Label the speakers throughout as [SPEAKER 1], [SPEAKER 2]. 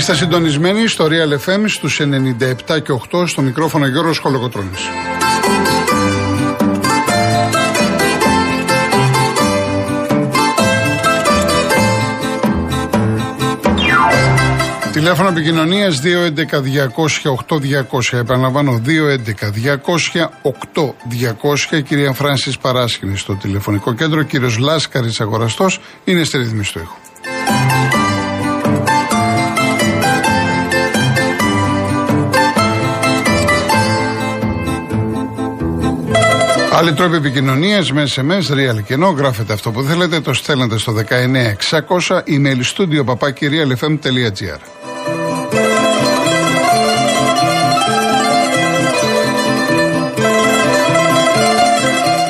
[SPEAKER 1] Είστε συντονισμένοι στο Real FM στους 97 και 8 στο μικρόφωνο Γιώργος Χολοκοτρώνης. Τηλέφωνο επικοινωνίας 211-200-8200. Επαναλαμβάνω 211-200-8200. Κυρία Φράνση Παράσχηνη στο τηλεφωνικό κέντρο. Κύριος Λάσκαρης Αγοραστός είναι στη ρύθμιση του ήχου. Άλλοι τρόποι επικοινωνίας με SMS, real κενό, γράφετε αυτό που θέλετε, το στέλνετε στο 19600 email studio papakirialfm.gr.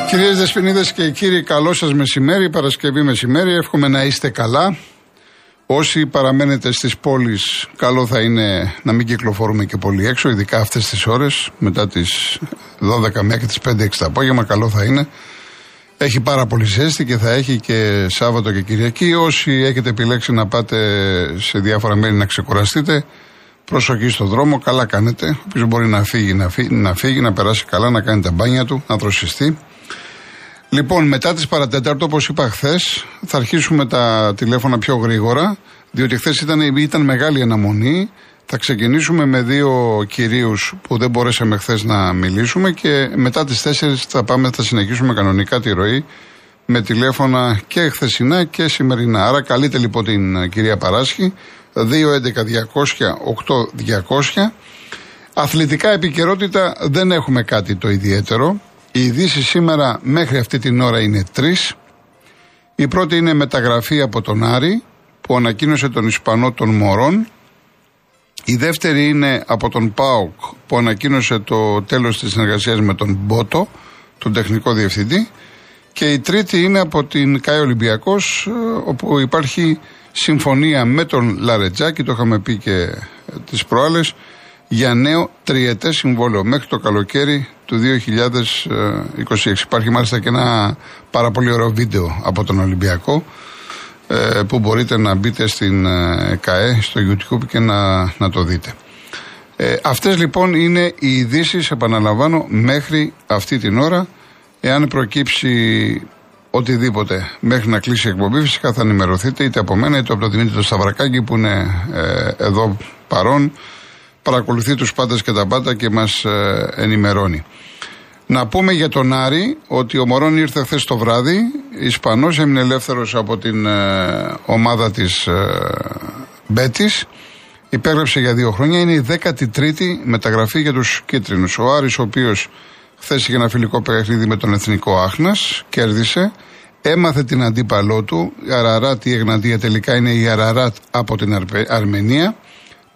[SPEAKER 1] Κυρίες Δεσποινίδες και κύριοι, καλό σας μεσημέρι, Παρασκευή μεσημέρι, εύχομαι να είστε καλά. Όσοι παραμένετε στις πόλεις, καλό θα είναι να μην κυκλοφορούμε και πολύ έξω, ειδικά αυτές τις ώρες, μετά τις 12 μέχρι τις 5-6 το απόγευμα, καλό θα είναι. Έχει πάρα πολύ ζέστη και θα έχει και Σάββατο και Κυριακή. Όσοι έχετε επιλέξει να πάτε σε διάφορα μέρη να ξεκουραστείτε, προσοχή στο δρόμο, καλά κάνετε. Όποιος μπορεί να φύγει, να φύγει, να φύγει, να περάσει καλά, να κάνει τα μπάνια του, να δροσιστεί. Λοιπόν, μετά τις παρατέταρτο, όπως είπα χθες, θα αρχίσουμε τα τηλέφωνα πιο γρήγορα, διότι χθες ήταν, ήταν μεγάλη αναμονή. Θα ξεκινήσουμε με δύο κυρίους που δεν μπορέσαμε χθες να μιλήσουμε και μετά τις 4 θα πάμε, θα συνεχίσουμε κανονικά τη ροή με τηλέφωνα και χθεσινά και σημερινά. Άρα καλείτε λοιπόν την κυρία Παράσχη 211-200-8200. Αθλητικά επικαιρότητα δεν έχουμε κάτι το ιδιαίτερο. Οι ειδήσεις σήμερα μέχρι αυτή την ώρα είναι τρεις. Η πρώτη είναι μεταγραφή από τον Άρη που ανακοίνωσε τον Ισπανό των Μωρών. Η δεύτερη είναι από τον ΠΑΟΚ που ανακοίνωσε το τέλος της συνεργασίας με τον Μπότο, τον τεχνικό διευθυντή. Και η τρίτη είναι από την ΚΑΕ Ολυμπιακός όπου υπάρχει συμφωνία με τον Λαρετζάκη, το είχαμε πει και τις προάλλες, για νέο τριετές συμβόλαιο μέχρι το καλοκαίρι του 2026. Υπάρχει μάλιστα και ένα πάρα πολύ ωραίο βίντεο από τον Ολυμπιακό ε, που μπορείτε να μπείτε στην ε, ΚΑΕ, στο YouTube και να, να το δείτε. Ε, αυτές λοιπόν είναι οι ειδήσει, επαναλαμβάνω, μέχρι αυτή την ώρα. Εάν προκύψει οτιδήποτε μέχρι να κλείσει η εκπομπή, φυσικά θα ενημερωθείτε είτε από μένα είτε από τον Δημήτρη Σταυρακάκη που είναι ε, εδώ παρόν παρακολουθεί τους πάντες και τα πάντα και μας ε, ενημερώνει. Να πούμε για τον Άρη ότι ο Μωρόν ήρθε χθες το βράδυ, Ισπανός, έμεινε ελεύθερος από την ε, ομάδα της ε, Μπέτης, υπέγραψε για δύο χρόνια, είναι η 13η μεταγραφή για τους κίτρινους. Ο Άρης ο οποίος χθες είχε ένα φιλικό παιχνίδι με τον Εθνικό Άχνας, κέρδισε, έμαθε την αντίπαλό του, η Αραράτ η Εγναντία τελικά είναι η Αραράτ από την Αρμενία,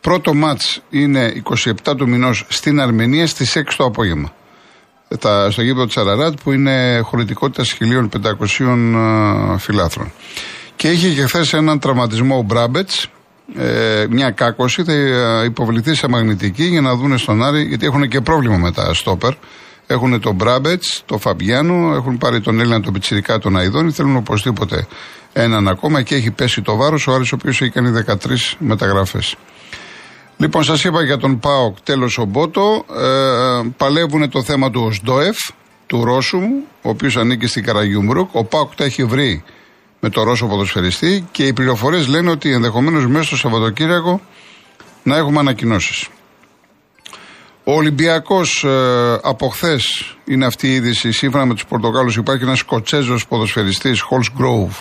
[SPEAKER 1] Πρώτο μάτς είναι 27 του μηνός στην Αρμενία στις 6 το απόγευμα. Τα, στο γήπεδο της Αραράτ που είναι χωρητικότητας 1.500 φιλάθρων. Και είχε και χθες έναν τραυματισμό ο Μπράμπετς, ε, μια κάκωση, θα ε, υποβληθεί σε μαγνητική για να δούνε στον Άρη, γιατί έχουν και πρόβλημα με τα στόπερ. Έχουν τον Μπράμπετς, τον Φαμπιάνο, έχουν πάρει τον Έλληνα τον Πιτσυρικά, τον Αϊδόνη, θέλουν οπωσδήποτε έναν ακόμα και έχει πέσει το βάρος. Ο Άρης ο οποίος έχει κάνει 13 μεταγραφές. Λοιπόν, σας είπα για τον ΠΑΟΚ τέλος ο Μπότο. Ε, παλεύουν το θέμα του Οζντόεφ, του Ρώσου, ο οποίος ανήκει στην Καραγκιουμρούκ. Ο ΠΑΟΚ τα έχει βρει με το Ρώσο ποδοσφαιριστή και οι πληροφορίες λένε ότι ενδεχομένως μέσα στο Σαββατοκύριακο να έχουμε ανακοινώσεις. Ο Ολυμπιακός ε, από χθες είναι αυτή η είδηση. Σύμφωνα με τους Πορτογάλους, υπάρχει ένας Σκοτσέζος ποδοσφαιριστής, Χόλσγκροβ,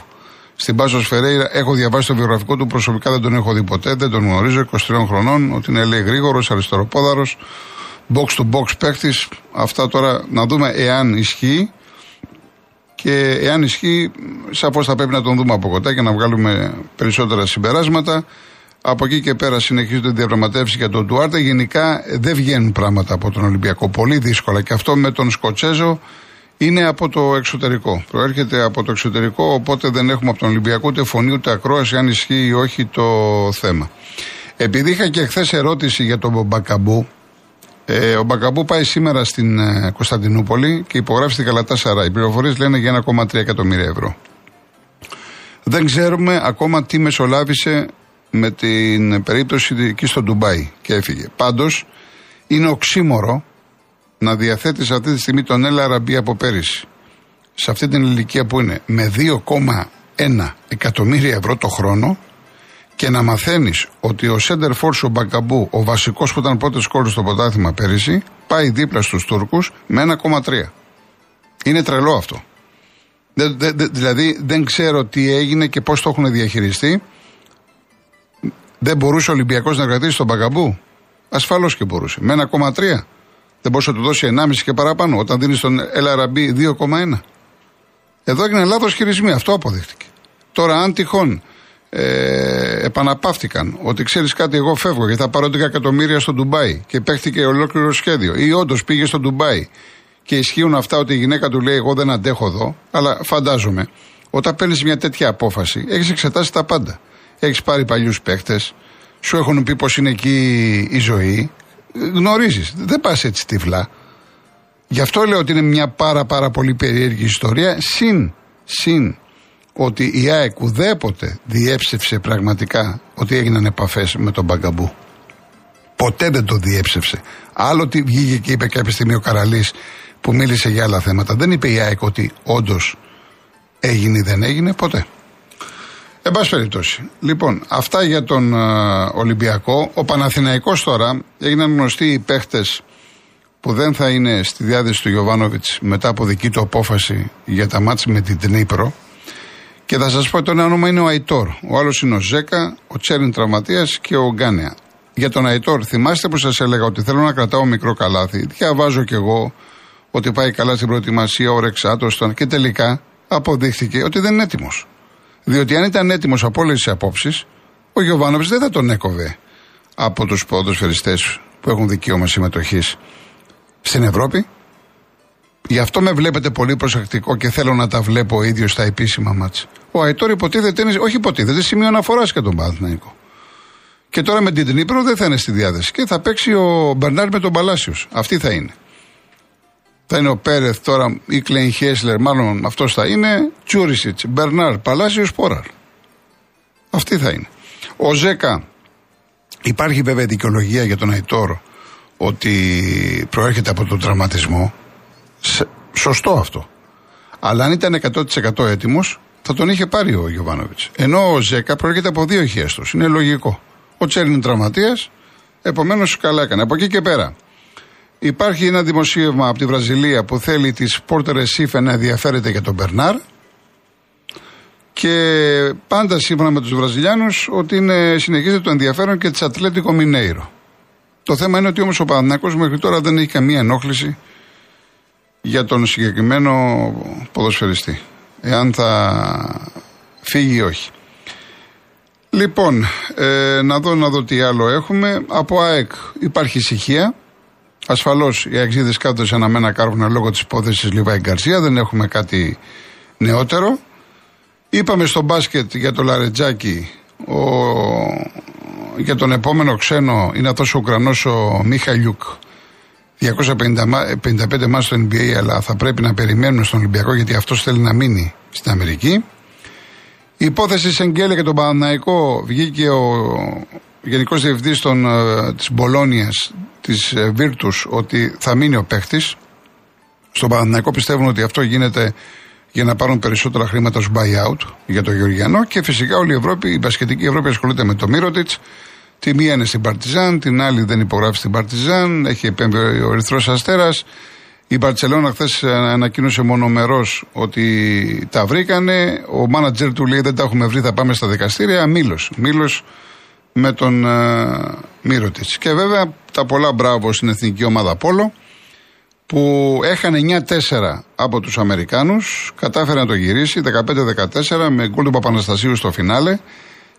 [SPEAKER 1] στην Πάσος Φερέιρα. Έχω διαβάσει το βιογραφικό του, προσωπικά δεν τον έχω δει ποτέ, δεν τον γνωρίζω. 23 χρονών, ότι είναι λέει γρήγορος, αριστεροπόδαρος, box to box παίχτη. Αυτά τώρα να δούμε εάν ισχύει. Και εάν ισχύει, σαφώς θα πρέπει να τον δούμε από κοντά και να βγάλουμε περισσότερα συμπεράσματα. Από εκεί και πέρα συνεχίζονται οι διαπραγματεύσεις για τον Τουάρτε. Γενικά δεν βγαίνουν πράγματα από τον Ολυμπιακό. Πολύ δύσκολα. Και αυτό με τον Σκοτσέζο είναι από το εξωτερικό. Προέρχεται από το εξωτερικό, οπότε δεν έχουμε από τον Ολυμπιακό ούτε φωνή ούτε ακρόαση αν ισχύει ή όχι το θέμα. Επειδή είχα και χθες ερώτηση για τον Μπακαμπού, ε, ο Μπακαμπού πάει σήμερα στην ε, Κωνσταντινούπολη και υπογράφει στην Καλατά Σαρά. Οι πληροφορίες λένε για 1,3 εκατομμύρια ευρώ. Δεν ξέρουμε ακόμα τι μεσολάβησε με την περίπτωση εκεί στο Ντουμπάι και έφυγε. Πάντως είναι οξύμορο να διαθέτεις αυτή τη στιγμή τον Έλα Ραμπή από πέρυσι σε αυτή την ηλικία που είναι με 2,1 εκατομμύρια ευρώ το χρόνο και να μαθαίνεις ότι ο Σέντερ Φόρς ο Μπακαμπού, ο βασικός που ήταν πρώτος κόλλο στο ποτάθημα πέρυσι, πάει δίπλα στους Τούρκους με 1,3. Είναι τρελό αυτό. δηλαδή δεν ξέρω τι έγινε και πώς το έχουν διαχειριστεί. Δεν μπορούσε ο Ολυμπιακός να κρατήσει τον Μπακαμπού; Ασφαλώς και μπορούσε. Με 1,3. Δεν μπορούσε να του δώσει 1,5 και παραπάνω όταν δίνει στον LRB 2,1. Εδώ έγινε λάθος χειρισμοί. Αυτό αποδείχτηκε. Τώρα, αν τυχόν ε, επαναπαύτηκαν ότι ξέρεις κάτι, εγώ φεύγω γιατί θα πάρω 10 εκατομμύρια στο Ντουμπάι και παίχτηκε ολόκληρο σχέδιο, ή όντως πήγε στο Ντουμπάι και ισχύουν αυτά ότι η γυναίκα του λέει: Εγώ δεν αντέχω εδώ, αλλά φαντάζομαι όταν παίρνεις μια τέτοια απόφαση, έχεις εξετάσει τα πάντα. Έχεις πάρει παλιούς παίχτες, σου έχουν πει πώ είναι εκεί η ζωή, γνωρίζεις. Δεν πας έτσι τυφλά. Γι' αυτό λέω ότι είναι μια πάρα πάρα πολύ περίεργη ιστορία. Συν, συν ότι η ΑΕΚ ουδέποτε διέψευσε πραγματικά ότι έγιναν επαφές με τον Μπαγκαμπού. Ποτέ δεν το διέψευσε. Άλλο ότι βγήκε και είπε κάποια στιγμή ο Καραλής που μίλησε για άλλα θέματα. Δεν είπε η ΑΕΚ ότι όντως έγινε ή δεν έγινε, ποτέ. Εν πάση περιπτώσει. Λοιπόν, αυτά για τον Ολυμπιακό. Ο Παναθηναϊκός τώρα έγιναν γνωστοί οι παίχτες που δεν θα είναι στη διάθεση του Γιωβάνοβιτς μετά από δική του απόφαση για τα μάτια με την Τνίπρο. Και θα σας πω το ένα όνομα είναι ο Αϊτόρ. Ο άλλος είναι ο Ζέκα, ο Τσέριν Τραυματίας και ο Γκάνεα. Για τον Αϊτόρ, θυμάστε που σας έλεγα ότι θέλω να κρατάω μικρό καλάθι. Διαβάζω κι εγώ ότι πάει καλά στην προετοιμασία, ο Ρεξάτο και τελικά αποδείχθηκε ότι δεν είναι έτοιμος. Διότι αν ήταν έτοιμος από όλες τις απόψεις, ο Γιωβάνοβιτς δεν θα τον έκοβε από τους ποδοσφαιριστές που έχουν δικαίωμα συμμετοχής στην Ευρώπη. Γι' αυτό με βλέπετε πολύ προσεκτικό και θέλω να τα βλέπω ο ίδιος στα επίσημα μάτς. Ο Αϊτόρ υποτίθεται είναι, όχι υποτίθεται, σημείο αναφοράς και τον Παναθηναϊκό. Και τώρα με την Τνίπρο δεν θα είναι στη διάθεση. Και θα παίξει ο Μπερνάρ με τον Παλάσιος. Αυτή θα είναι. Θα είναι ο Πέρεθ τώρα ή Κλέιν Χέσλερ, μάλλον αυτός θα είναι. Τσούρισιτ, Μπερνάρ, Παλάσιος, Πόραρ. Αυτή θα είναι. Ο Ζέκα, υπάρχει βέβαια δικαιολογία για τον Αϊτόρ ότι προέρχεται από τον τραυματισμό. Σωστό αυτό. Αλλά αν ήταν 100% έτοιμος, θα τον είχε πάρει ο Γιωβάνοβιτς. Ενώ ο Ζέκα προέρχεται από δύο χέστο. Είναι λογικό. Ο Τσέρν είναι τραυματίας, επομένως καλά έκανε. Από εκεί και πέρα. Υπάρχει ένα δημοσίευμα από τη Βραζιλία που θέλει τη Πόρτερ Ρεσίφε να ενδιαφέρεται για τον Μπερνάρ. Και πάντα σύμφωνα με τους Βραζιλιάνους ότι είναι, συνεχίζεται το ενδιαφέρον και της Ατλέτικο Μινέιρο. Το θέμα είναι ότι όμως ο Παναθυνακό μέχρι τώρα δεν έχει καμία ενόχληση για τον συγκεκριμένο ποδοσφαιριστή. Εάν θα φύγει ή όχι. Λοιπόν, ε, να δω να δω τι άλλο έχουμε. Από ΑΕΚ υπάρχει ησυχία. Ασφαλώς οι αξίδες κάτω αναμένα κάρβουν λόγω της υπόθεσης Λιβάη Γκαρσία. Δεν έχουμε κάτι νεότερο. Είπαμε στο μπάσκετ για το Λαρετζάκι. Ο, για τον επόμενο ξένο είναι αυτός ο Ουκρανός ο Μιχαλιούκ 255 μάτς στο NBA, αλλά θα πρέπει να περιμένουμε στον Ολυμπιακό γιατί αυτός θέλει να μείνει στην Αμερική. Η υπόθεση Σεγγέλε και τον Παναναϊκό βγήκε ο Γενικός Διευθυντής των, ε, της Μπολόνιας, της ε, Βίρτους, ότι θα μείνει ο παίχτης. Στον Παναναϊκό πιστεύουν ότι αυτό γίνεται για να πάρουν περισσότερα χρήματα ως buyout για το Γεωργιανό και φυσικά όλη η Ευρώπη, η Πασχετική Ευρώπη ασχολείται με το Μύρωτιτς Τη μία είναι στην Παρτιζάν, την άλλη δεν υπογράφει στην Παρτιζάν, έχει επέμβει ο Ερυθρός Αστέρας. Η Μπαρσελόνα χθες ανακοίνωσε μονομερός ότι τα βρήκανε. Ο μάνατζερ του λέει δεν τα έχουμε βρει, θα πάμε στα δικαστήρια. Μήλο. Μήλο με τον uh, Μύρο της. Και βέβαια τα πολλά μπράβο στην εθνική ομάδα Πόλο που έχανε 9-4 από τους Αμερικάνους, κατάφερε να το γυρίσει 15-14 με γκολ του Παπαναστασίου στο φινάλε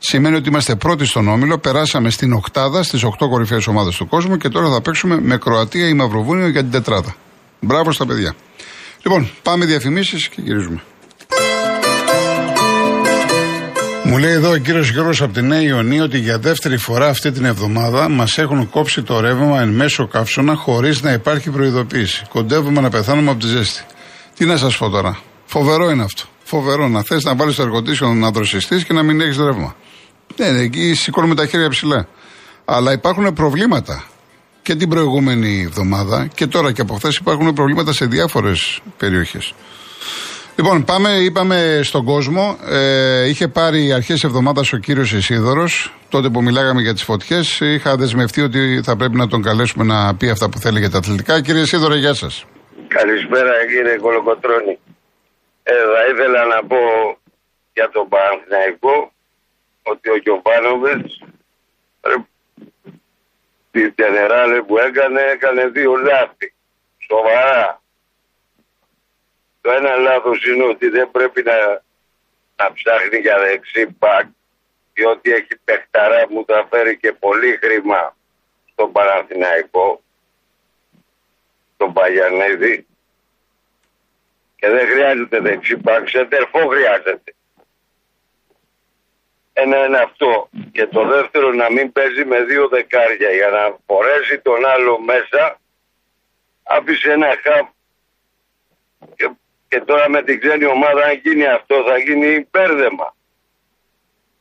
[SPEAKER 1] Σημαίνει ότι είμαστε πρώτοι στον όμιλο, περάσαμε στην οκτάδα, στις 8 κορυφαίες ομάδες του κόσμου και τώρα θα παίξουμε με Κροατία ή Μαυροβούνιο για την τετράδα. Μπράβο στα παιδιά. Λοιπόν, πάμε διαφημίσεις και γυρίζουμε. Μου λέει εδώ ο κύριος Γιώργος από τη Νέα Ιωνία ότι για δεύτερη φορά αυτή την εβδομάδα μας έχουν κόψει το ρεύμα εν μέσω καύσωνα χωρίς να υπάρχει προειδοποίηση. Κοντεύουμε να πεθάνουμε από τη ζέστη. Τι να σας πω τώρα; Φοβερό είναι αυτό. Φοβερό να θες να βάλεις το εργοτήσιο να δροσιστείς και να μην έχεις ρεύμα. Ναι, ναι, εκεί σηκώνουμε τα χέρια ψηλά. Αλλά υπάρχουν προβλήματα. Και την προηγούμενη εβδομάδα και τώρα και από χθες υπάρχουν προβλήματα σε διάφορες περιοχές. Λοιπόν, πάμε, είπαμε στον κόσμο. Ε, είχε πάρει αρχές εβδομάδας ο κύριος Ισίδωρος, τότε που μιλάγαμε για τις φωτιές. Είχα δεσμευτεί ότι θα πρέπει να τον καλέσουμε να πει αυτά που θέλει για τα αθλητικά. Κύριε Ισίδωρο, γεια σας.
[SPEAKER 2] Καλησπέρα, κύριε Κολοκοτρόνη. Ε, θα ήθελα να πω για τον Παναθηναϊκό ότι ο Γιωβάνοβιτς τη Γενεράλε που έκανε, έκανε δύο λάθη. Σοβαρά. Το ένα λάθος είναι ότι δεν πρέπει να, να ψάχνει για δεξί μπακ διότι έχει παιχταρά που θα φέρει και πολύ χρήμα στον Παναθηναϊκό τον Παγιανίδη και δεν χρειάζεται δεξί μπακ, σε τερφό χρειάζεται. Ένα είναι αυτό. Και το δεύτερο να μην παίζει με δύο δεκάρια για να φορέσει τον άλλο μέσα. Άφησε ένα χαμ και, τώρα με την ξένη ομάδα αν γίνει αυτό θα γίνει υπέρδεμα.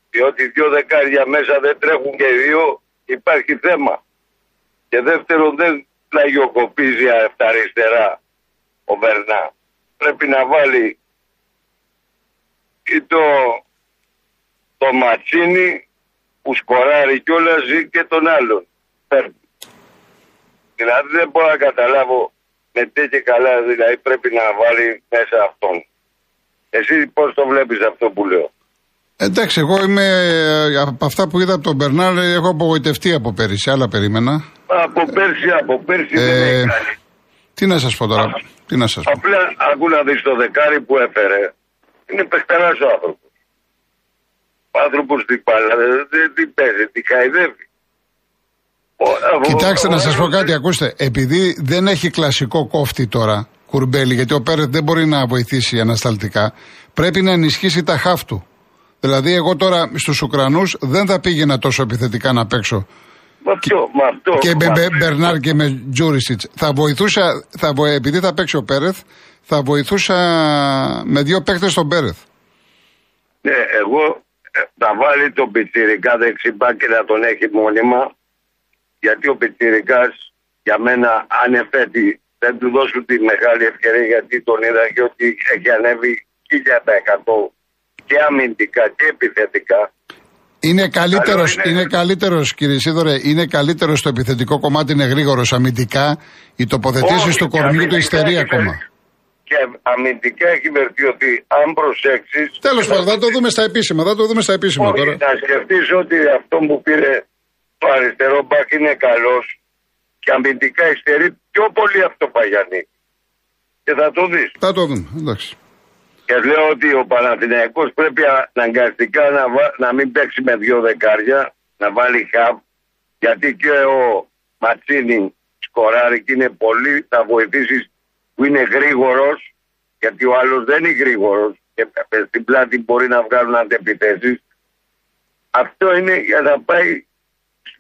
[SPEAKER 2] Διότι δύο δεκάρια μέσα δεν τρέχουν και δύο υπάρχει θέμα. Και δεύτερον δεν πλαγιοκοπίζει από τα αριστερά ο Βερνά. Πρέπει να βάλει ή το το Ματσίνη που σκοράρει κιόλας ζει και τον άλλον. Δηλαδή δεν μπορώ να καταλάβω με τέτοια καλά δηλαδή πρέπει να βάλει μέσα αυτόν. Εσύ πώς το βλέπεις αυτό που λέω;
[SPEAKER 1] Εντάξει, εγώ είμαι από αυτά που είδα από τον Μπερνάρ έχω απογοητευτεί από πέρυσι, άλλα περίμενα.
[SPEAKER 2] Από πέρσι, από πέρσι ε, δεν
[SPEAKER 1] Τι να σας πω τώρα, Α, τι να σας πω.
[SPEAKER 2] Απλά ακού να δεις το δεκάρι που έφερε, είναι παιχτεράς ο άνθρωπος. Ο άνθρωπος την μπάλα δεν την παίζει, την χαϊδεύει.
[SPEAKER 1] Κοιτάξτε να σας πω κάτι, ακούστε. Επειδή δεν έχει κλασικό κόφτη τώρα, κουρμπέλι, γιατί ο Πέρετ δεν μπορεί να βοηθήσει ανασταλτικά, πρέπει να ενισχύσει τα χάφ του. Δηλαδή, εγώ τώρα στους Ουκρανούς δεν θα πήγαινα τόσο επιθετικά να παίξω.
[SPEAKER 2] Μα ποιο, μα αυτό,
[SPEAKER 1] και με Μπερνάρ και με Τζούρισιτς. Θα βοηθούσα, θα, επειδή θα παίξει ο Πέρεθ, θα βοηθούσα με δύο παίκτες τον Πέρεθ.
[SPEAKER 2] Ναι, εγώ θα βάλει τον Πιτσιρικά δεξιμπά και να τον έχει μόνιμα γιατί ο Πιτσιρικάς για μένα αν εφέτει δεν του δώσουν τη μεγάλη ευκαιρία γιατί τον είδα και ότι έχει ανέβει 1000% και αμυντικά και επιθετικά.
[SPEAKER 1] Είναι καλύτερος, είναι... είναι καλύτερος, κύριε Σίδωρε, είναι καλύτερος στο επιθετικό κομμάτι, είναι γρήγορος αμυντικά. Οι τοποθετήσεις του κορμιού του υστερεί ακόμα
[SPEAKER 2] και αμυντικά έχει βελτιωθεί. Αν προσέξεις.
[SPEAKER 1] Τέλος πάντων, θα το δούμε στα επίσημα. Θα το δούμε στα επίσημα τώρα.
[SPEAKER 2] Να σκεφτείς ότι αυτό που πήρε το αριστερό μπακ είναι καλός και αμυντικά υστερεί πιο πολύ από το Παγιανί. Και θα το δεις.
[SPEAKER 1] Θα το δούμε, εντάξει.
[SPEAKER 2] Και λέω ότι ο Παναθηναϊκός πρέπει αναγκαστικά να, να μην παίξει με δύο δεκάρια, να βάλει χαμ, γιατί και ο Ματσίνη σκοράρει και είναι πολύ, θα βοηθήσεις που είναι γρήγορος, γιατί ο άλλος δεν είναι γρήγορος και στην πλάτη μπορεί να βγάλουν αντεπιθέσεις. Αυτό είναι για να πάει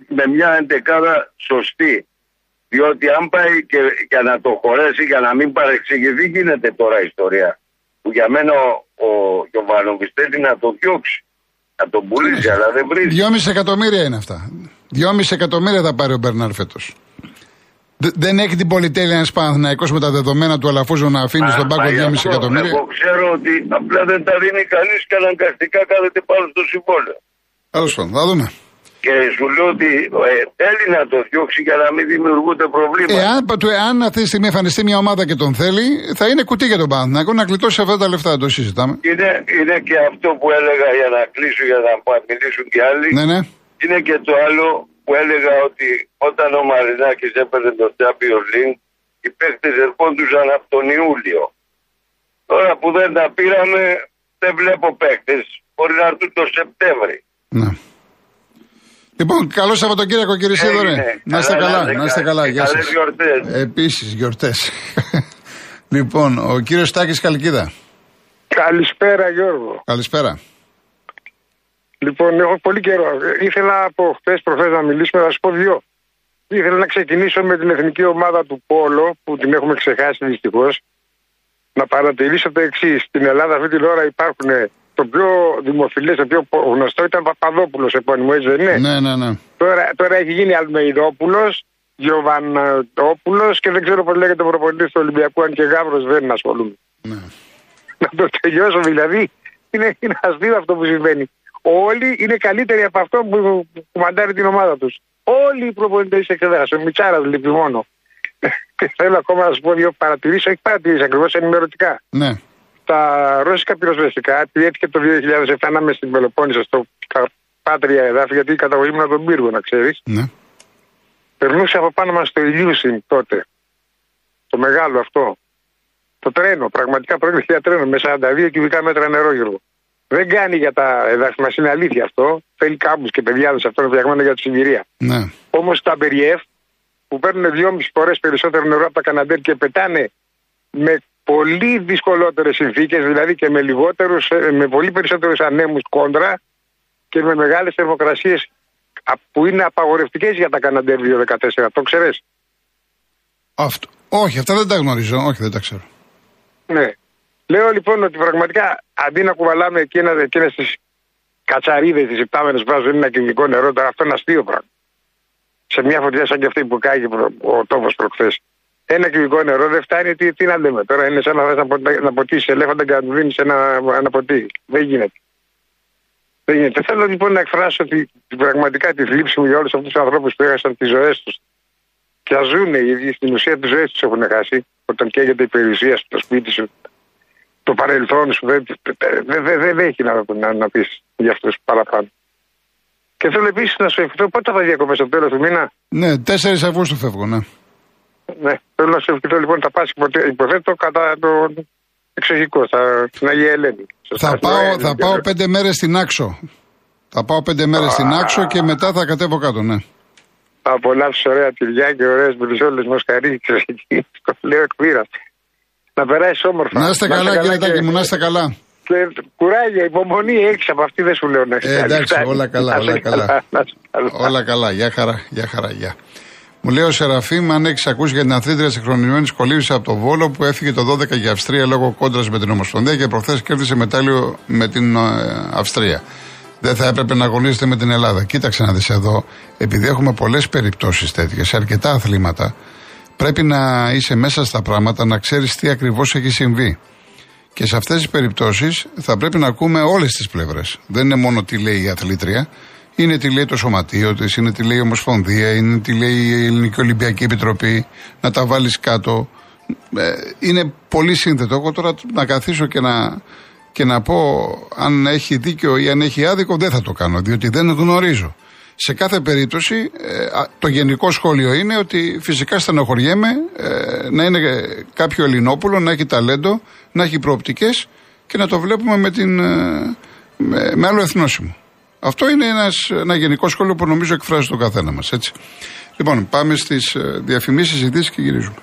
[SPEAKER 2] με μια εντεκάδα σωστή. Διότι αν πάει και για να το χωρέσει, για να μην παρεξηγηθεί, γίνεται τώρα η ιστορία. Που για μένα ο, ο θέλει να το διώξει. Να τον πουλήσει, αλλά δεν βρίζει.
[SPEAKER 1] Δυόμιση εκατομμύρια είναι αυτά. Δυόμιση εκατομμύρια θα πάρει ο Μπερνάρ φέτος. Δεν έχει την πολυτέλεια ένας Παναθυναϊκό με τα δεδομένα του Αλαφούζου να αφήνει στον πάγκο 2,5 εκατομμύρια.
[SPEAKER 2] Εγώ ξέρω ότι απλά δεν τα δίνει κανείς και αναγκαστικά κάθεται πάνω στο συμβόλαιο.
[SPEAKER 1] Τέλος πάντων, θα δούμε.
[SPEAKER 2] Και σου λέω ότι ε, θέλει να το διώξει για να μην δημιουργούνται προβλήματα.
[SPEAKER 1] Εάν, εάν αυτή τη στιγμή εμφανιστεί μια ομάδα και τον θέλει, θα είναι κουτί για τον Παναθηναϊκό να κλειτώσει αυτά τα λεφτά. Το συζητάμε.
[SPEAKER 2] Είναι, είναι και αυτό που έλεγα για να κλείσω, για να μιλήσουν και άλλοι.
[SPEAKER 1] Ναι, ναι.
[SPEAKER 2] Είναι και το άλλο που έλεγα ότι όταν ο Μαρινάκης έπαιρνε το Champions League οι παίχτες ερχόντουσαν από τον Ιούλιο. Τώρα που δεν τα πήραμε δεν βλέπω παίχτες. Μπορεί να έρθουν το Σεπτέμβρη.
[SPEAKER 1] Ναι. Λοιπόν, καλό Σαββατοκύριακο κύριε Σίδωρε. Να είστε καλά, να είστε καλά. Γεια σας.
[SPEAKER 2] γιορτές.
[SPEAKER 1] Επίσης γιορτές. λοιπόν, ο κύριος Στάκης Καλκίδα.
[SPEAKER 3] Καλησπέρα Γιώργο.
[SPEAKER 1] Καλησπέρα.
[SPEAKER 3] Λοιπόν, έχω πολύ καιρό. Ήθελα από χθες προχθές να μιλήσουμε, να σου πω δύο. Ήθελα να ξεκινήσω με την εθνική ομάδα του Πόλο, που την έχουμε ξεχάσει δυστυχώς. Να παρατηρήσω το εξής. Στην Ελλάδα αυτή την ώρα υπάρχουν το πιο δημοφιλέ, το πιο γνωστό ήταν Παπαδόπουλος επώνυμο, έτσι δεν είναι;
[SPEAKER 1] Ναι, ναι, ναι.
[SPEAKER 3] Τώρα, τώρα έχει γίνει Αλμεϊδόπουλος, Γιωβανόπουλος και δεν ξέρω πώς λέγεται ο προπονητής του Ολυμπιακού, αν και Γάβρο δεν ασχολούμαι.
[SPEAKER 1] ναι.
[SPEAKER 3] Να το τελειώσω δηλαδή. Είναι, είναι αστείο αυτό που συμβαίνει. Όλοι είναι καλύτεροι από αυτό που, που μαντάρει την ομάδα τους. Όλοι οι προπονητές τη εξεδρά. Ο Μιτσάρας λείπει μόνο. και θέλω ακόμα να σου πω δύο παρατηρήσεις, όχι παρατηρήσεις ακριβώς ενημερωτικά.
[SPEAKER 1] ναι.
[SPEAKER 3] Τα ρώσικα πυροσβεστικά, επειδή έτυχε το 2007 να είμαι στην Πελοπόννησο, στο πάτρια εδάφη, γιατί καταγωγή από τον πύργο, να ξέρεις.
[SPEAKER 1] ναι.
[SPEAKER 3] Περνούσε από πάνω μας το Ηλιούσιν τότε. Το μεγάλο αυτό. Το τρένο, πραγματικά πρόκειται για τρένο με 42 κυβικά μέτρα νερό, Γιώργο. Δεν κάνει για τα εδάφη μας, είναι αλήθεια αυτό. Θέλει κάμπους και παιδιά σε αυτό είναι φτιαγμένο για τη συγκυρία.
[SPEAKER 1] ναι.
[SPEAKER 3] Όμως τα Μπεριέφ που παίρνουν δυόμιση φορές περισσότερο νερό από τα Καναντέρ και πετάνε με πολύ δυσκολότερες συνθήκες, δηλαδή και με, λιγότερους, ε, με πολύ περισσότερους ανέμους κόντρα και με μεγάλες θερμοκρασίες που είναι απαγορευτικές για τα Καναντέρ 214. Το ξέρει.
[SPEAKER 1] Αυτό. Όχι, αυτά δεν τα γνωρίζω. Όχι, δεν τα ξέρω.
[SPEAKER 3] Ναι. Λέω λοιπόν ότι πραγματικά αντί να κουβαλάμε εκείνε τι κατσαρίδες, τις υπτάμενε που βάζουν ένα κινητικό νερό, τώρα αυτό είναι αστείο πράγμα. Σε μια φωτιά σαν και αυτή που κάγει ο τόπος προχθές. Ένα κυβικό νερό δεν φτάνει, τι, τι να λέμε. Τώρα είναι σαν να θε να, ποτα- να ποτίσεις ελέφαντα και να του δίνεις ένα, ένα ποτήρι. Δεν γίνεται. Δεν γίνεται. Θέλω λοιπόν να εκφράσω τη, τη- πραγματικά τη θλίψη μου για όλους αυτούς τους ανθρώπους που έχασαν τις ζωές τους. Και ζουν οι ίδιοι στην ουσία τις ζωές τους έχουν χάσει. Όταν καίγεται η περιουσία σου, το σπίτι σου, το παρελθόν σου. Δεν δεν- δεν- δεν έχει να, να, να πεις για αυτούς παραπάνω. Και θέλω επίσης να σου ευχηθώ πότε θα διακοπές στο τέλος του μήνα;
[SPEAKER 1] Ναι, 4 Αυγούστου φεύγω, ναι.
[SPEAKER 3] Ναι, θέλω να σου ευχηθώ λοιπόν θα πα υποθέτω κατά το εξοχικό, στα, στην Αγία Ελένη. Σωστά,
[SPEAKER 1] Θα
[SPEAKER 3] στην
[SPEAKER 1] πάω,
[SPEAKER 3] Αγία
[SPEAKER 1] θα
[SPEAKER 3] Ελένη.
[SPEAKER 1] πάω πέντε μέρες στην Άξο. Θα πάω πέντε μέρες στην Άξο και μετά θα κατέβω κάτω, ναι.
[SPEAKER 3] Θα απολαύσεις ωραία τυριά και ωραίες μπριζόλε μοσχαρίτσες εκεί. Το λέω εκπείρα. Να περάσεις όμορφα.
[SPEAKER 1] Να είστε καλά, κύριε Τάκη μου, να είστε καλά.
[SPEAKER 3] Και κουράγια, υπομονή έχεις από αυτή, δεν σου λέω να έχεις.
[SPEAKER 1] Ε, εντάξει, όλα καλά, όλα καλά. Όλα καλά, γεια χαρά, γεια χαρά, γεια. Μου λέει ο Σεραφείμ, αν έχεις ακούσει για την αθλήτρια της χρονιμένη κολύβηση από το Βόλο που έφυγε το 12 για Αυστρία λόγω κόντρας με την Ομοσπονδία και προχθές κέρδισε μετάλλιο με την ε, Αυστρία. Δεν θα έπρεπε να αγωνίζεται με την Ελλάδα. Κοίταξε να δεις εδώ, επειδή έχουμε πολλές περιπτώσεις τέτοιες, σε αρκετά αθλήματα, πρέπει να είσαι μέσα στα πράγματα, να ξέρεις τι ακριβώς έχει συμβεί. Και σε αυτές τις περιπτώσεις θα πρέπει να ακούμε όλες τις πλευρές. Δεν είναι μόνο τι λέει η αθλήτρια, είναι τι λέει το σωματείο της, είναι τι λέει η Ομοσπονδία, είναι τι λέει η Ελληνική Ολυμπιακή Επιτροπή, να τα βάλεις κάτω. Ε, είναι πολύ σύνθετο. Εγώ τώρα να καθίσω και να, και να πω αν έχει δίκιο ή αν έχει άδικο, δεν θα το κάνω, διότι δεν γνωρίζω. Σε κάθε περίπτωση, ε, α, το γενικό σχόλιο είναι ότι φυσικά στενοχωριέμαι ε, να είναι κάποιο Ελληνόπουλο, να έχει ταλέντο, να έχει προοπτικές και να το βλέπουμε με, την, ε, με, με άλλο εθνόσημο. Αυτό είναι ένας, ένα γενικό σχόλιο που νομίζω εκφράζει τον καθένα μας. Έτσι. Λοιπόν, πάμε στις ε, διαφημίσεις, ειδήσεις και γυρίζουμε.